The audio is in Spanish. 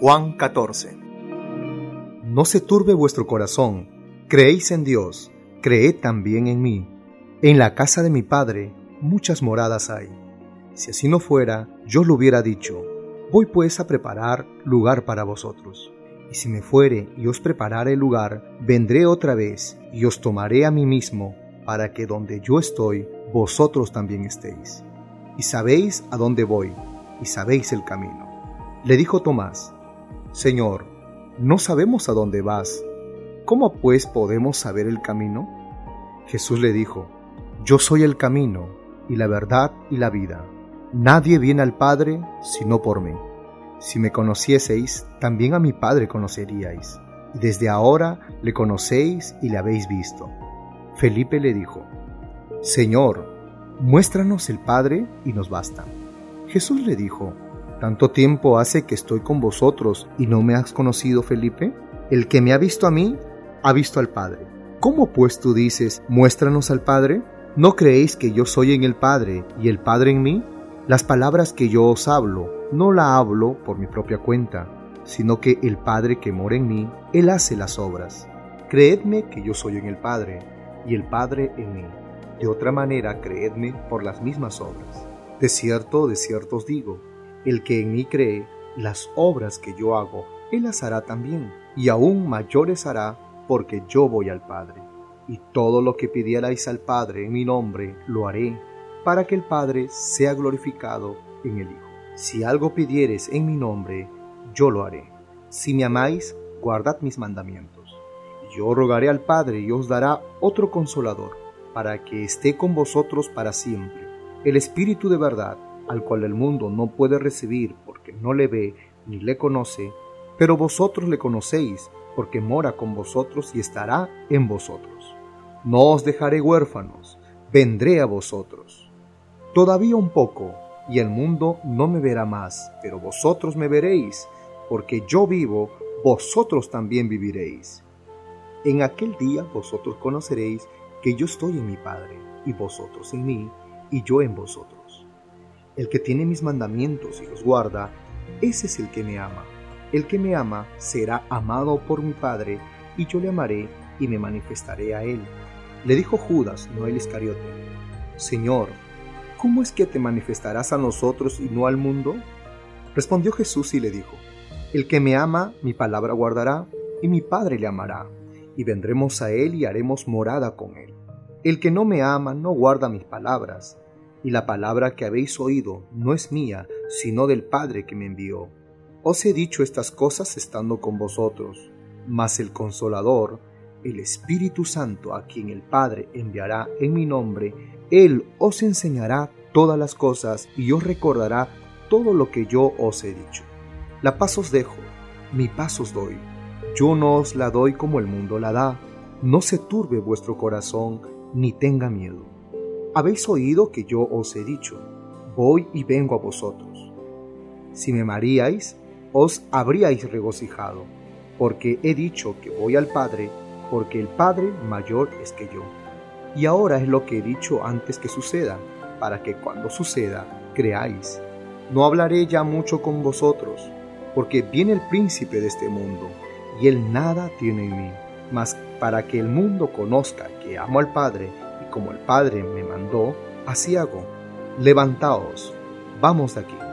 Juan 14. No se turbe vuestro corazón, creéis en Dios, creed también en mí. En la casa de mi Padre muchas moradas hay. Si así no fuera, yo lo hubiera dicho, voy pues a preparar lugar para vosotros. Y si me fuere y os preparare el lugar, vendré otra vez y os tomaré a mí mismo, para que donde yo estoy, vosotros también estéis. Y sabéis a dónde voy, y sabéis el camino. Le dijo Tomás, Señor, no sabemos a dónde vas. ¿Cómo pues podemos saber el camino? Jesús le dijo, Yo soy el camino, y la verdad y la vida. Nadie viene al Padre sino por mí. Si me conocieseis, también a mi Padre conoceríais, y desde ahora le conocéis y le habéis visto. Felipe le dijo, Señor, muéstranos el Padre y nos basta. Jesús le dijo, ¿Tanto tiempo hace que estoy con vosotros y no me has conocido, Felipe? El que me ha visto a mí, ha visto al Padre. ¿Cómo pues tú dices, muéstranos al Padre? ¿No creéis que yo soy en el Padre y el Padre en mí? Las palabras que yo os hablo, no la hablo por mi propia cuenta, sino que el Padre que mora en mí, Él hace las obras. Creedme que yo soy en el Padre y el Padre en mí. De otra manera, creedme por las mismas obras. De cierto, de cierto os digo, el que en mí cree, las obras que yo hago, él las hará también, y aún mayores hará, porque yo voy al Padre. Y todo lo que pidierais al Padre en mi nombre, lo haré, para que el Padre sea glorificado en el Hijo. Si algo pidieres en mi nombre, yo lo haré. Si me amáis, guardad mis mandamientos. Yo rogaré al Padre y os dará otro consolador, para que esté con vosotros para siempre, el Espíritu de verdad al cual el mundo no puede recibir porque no le ve ni le conoce, pero vosotros le conocéis porque mora con vosotros y estará en vosotros. No os dejaré huérfanos, vendré a vosotros. Todavía un poco, y el mundo no me verá más, pero vosotros me veréis, porque yo vivo, vosotros también viviréis. En aquel día vosotros conoceréis que yo estoy en mi Padre, y vosotros en mí, y yo en vosotros. El que tiene mis mandamientos y los guarda, ese es el que me ama. El que me ama será amado por mi Padre, y yo le amaré y me manifestaré a él. Le dijo Judas, no el Iscariote, Señor, ¿cómo es que te manifestarás a nosotros y no al mundo? Respondió Jesús y le dijo, El que me ama, mi palabra guardará, y mi Padre le amará, y vendremos a él y haremos morada con él. El que no me ama no guarda mis palabras, y la palabra que habéis oído no es mía, sino del Padre que me envió. Os he dicho estas cosas estando con vosotros, mas el consolador, el Espíritu Santo, a quien el Padre enviará en mi nombre, Él os enseñará todas las cosas y os recordará todo lo que yo os he dicho. La paz os dejo, mi paz os doy. Yo no os la doy como el mundo la da. No se turbe vuestro corazón, ni tenga miedo. Habéis oído que yo os he dicho, voy y vengo a vosotros. Si me amaríais, os habríais regocijado, porque he dicho que voy al Padre, porque el Padre mayor es que yo. Y ahora es lo que he dicho antes que suceda, para que cuando suceda creáis. No hablaré ya mucho con vosotros, porque viene el príncipe de este mundo, y él nada tiene en mí, mas para que el mundo conozca que amo al Padre, como el Padre me mandó, así hago. Levantaos, vamos de aquí.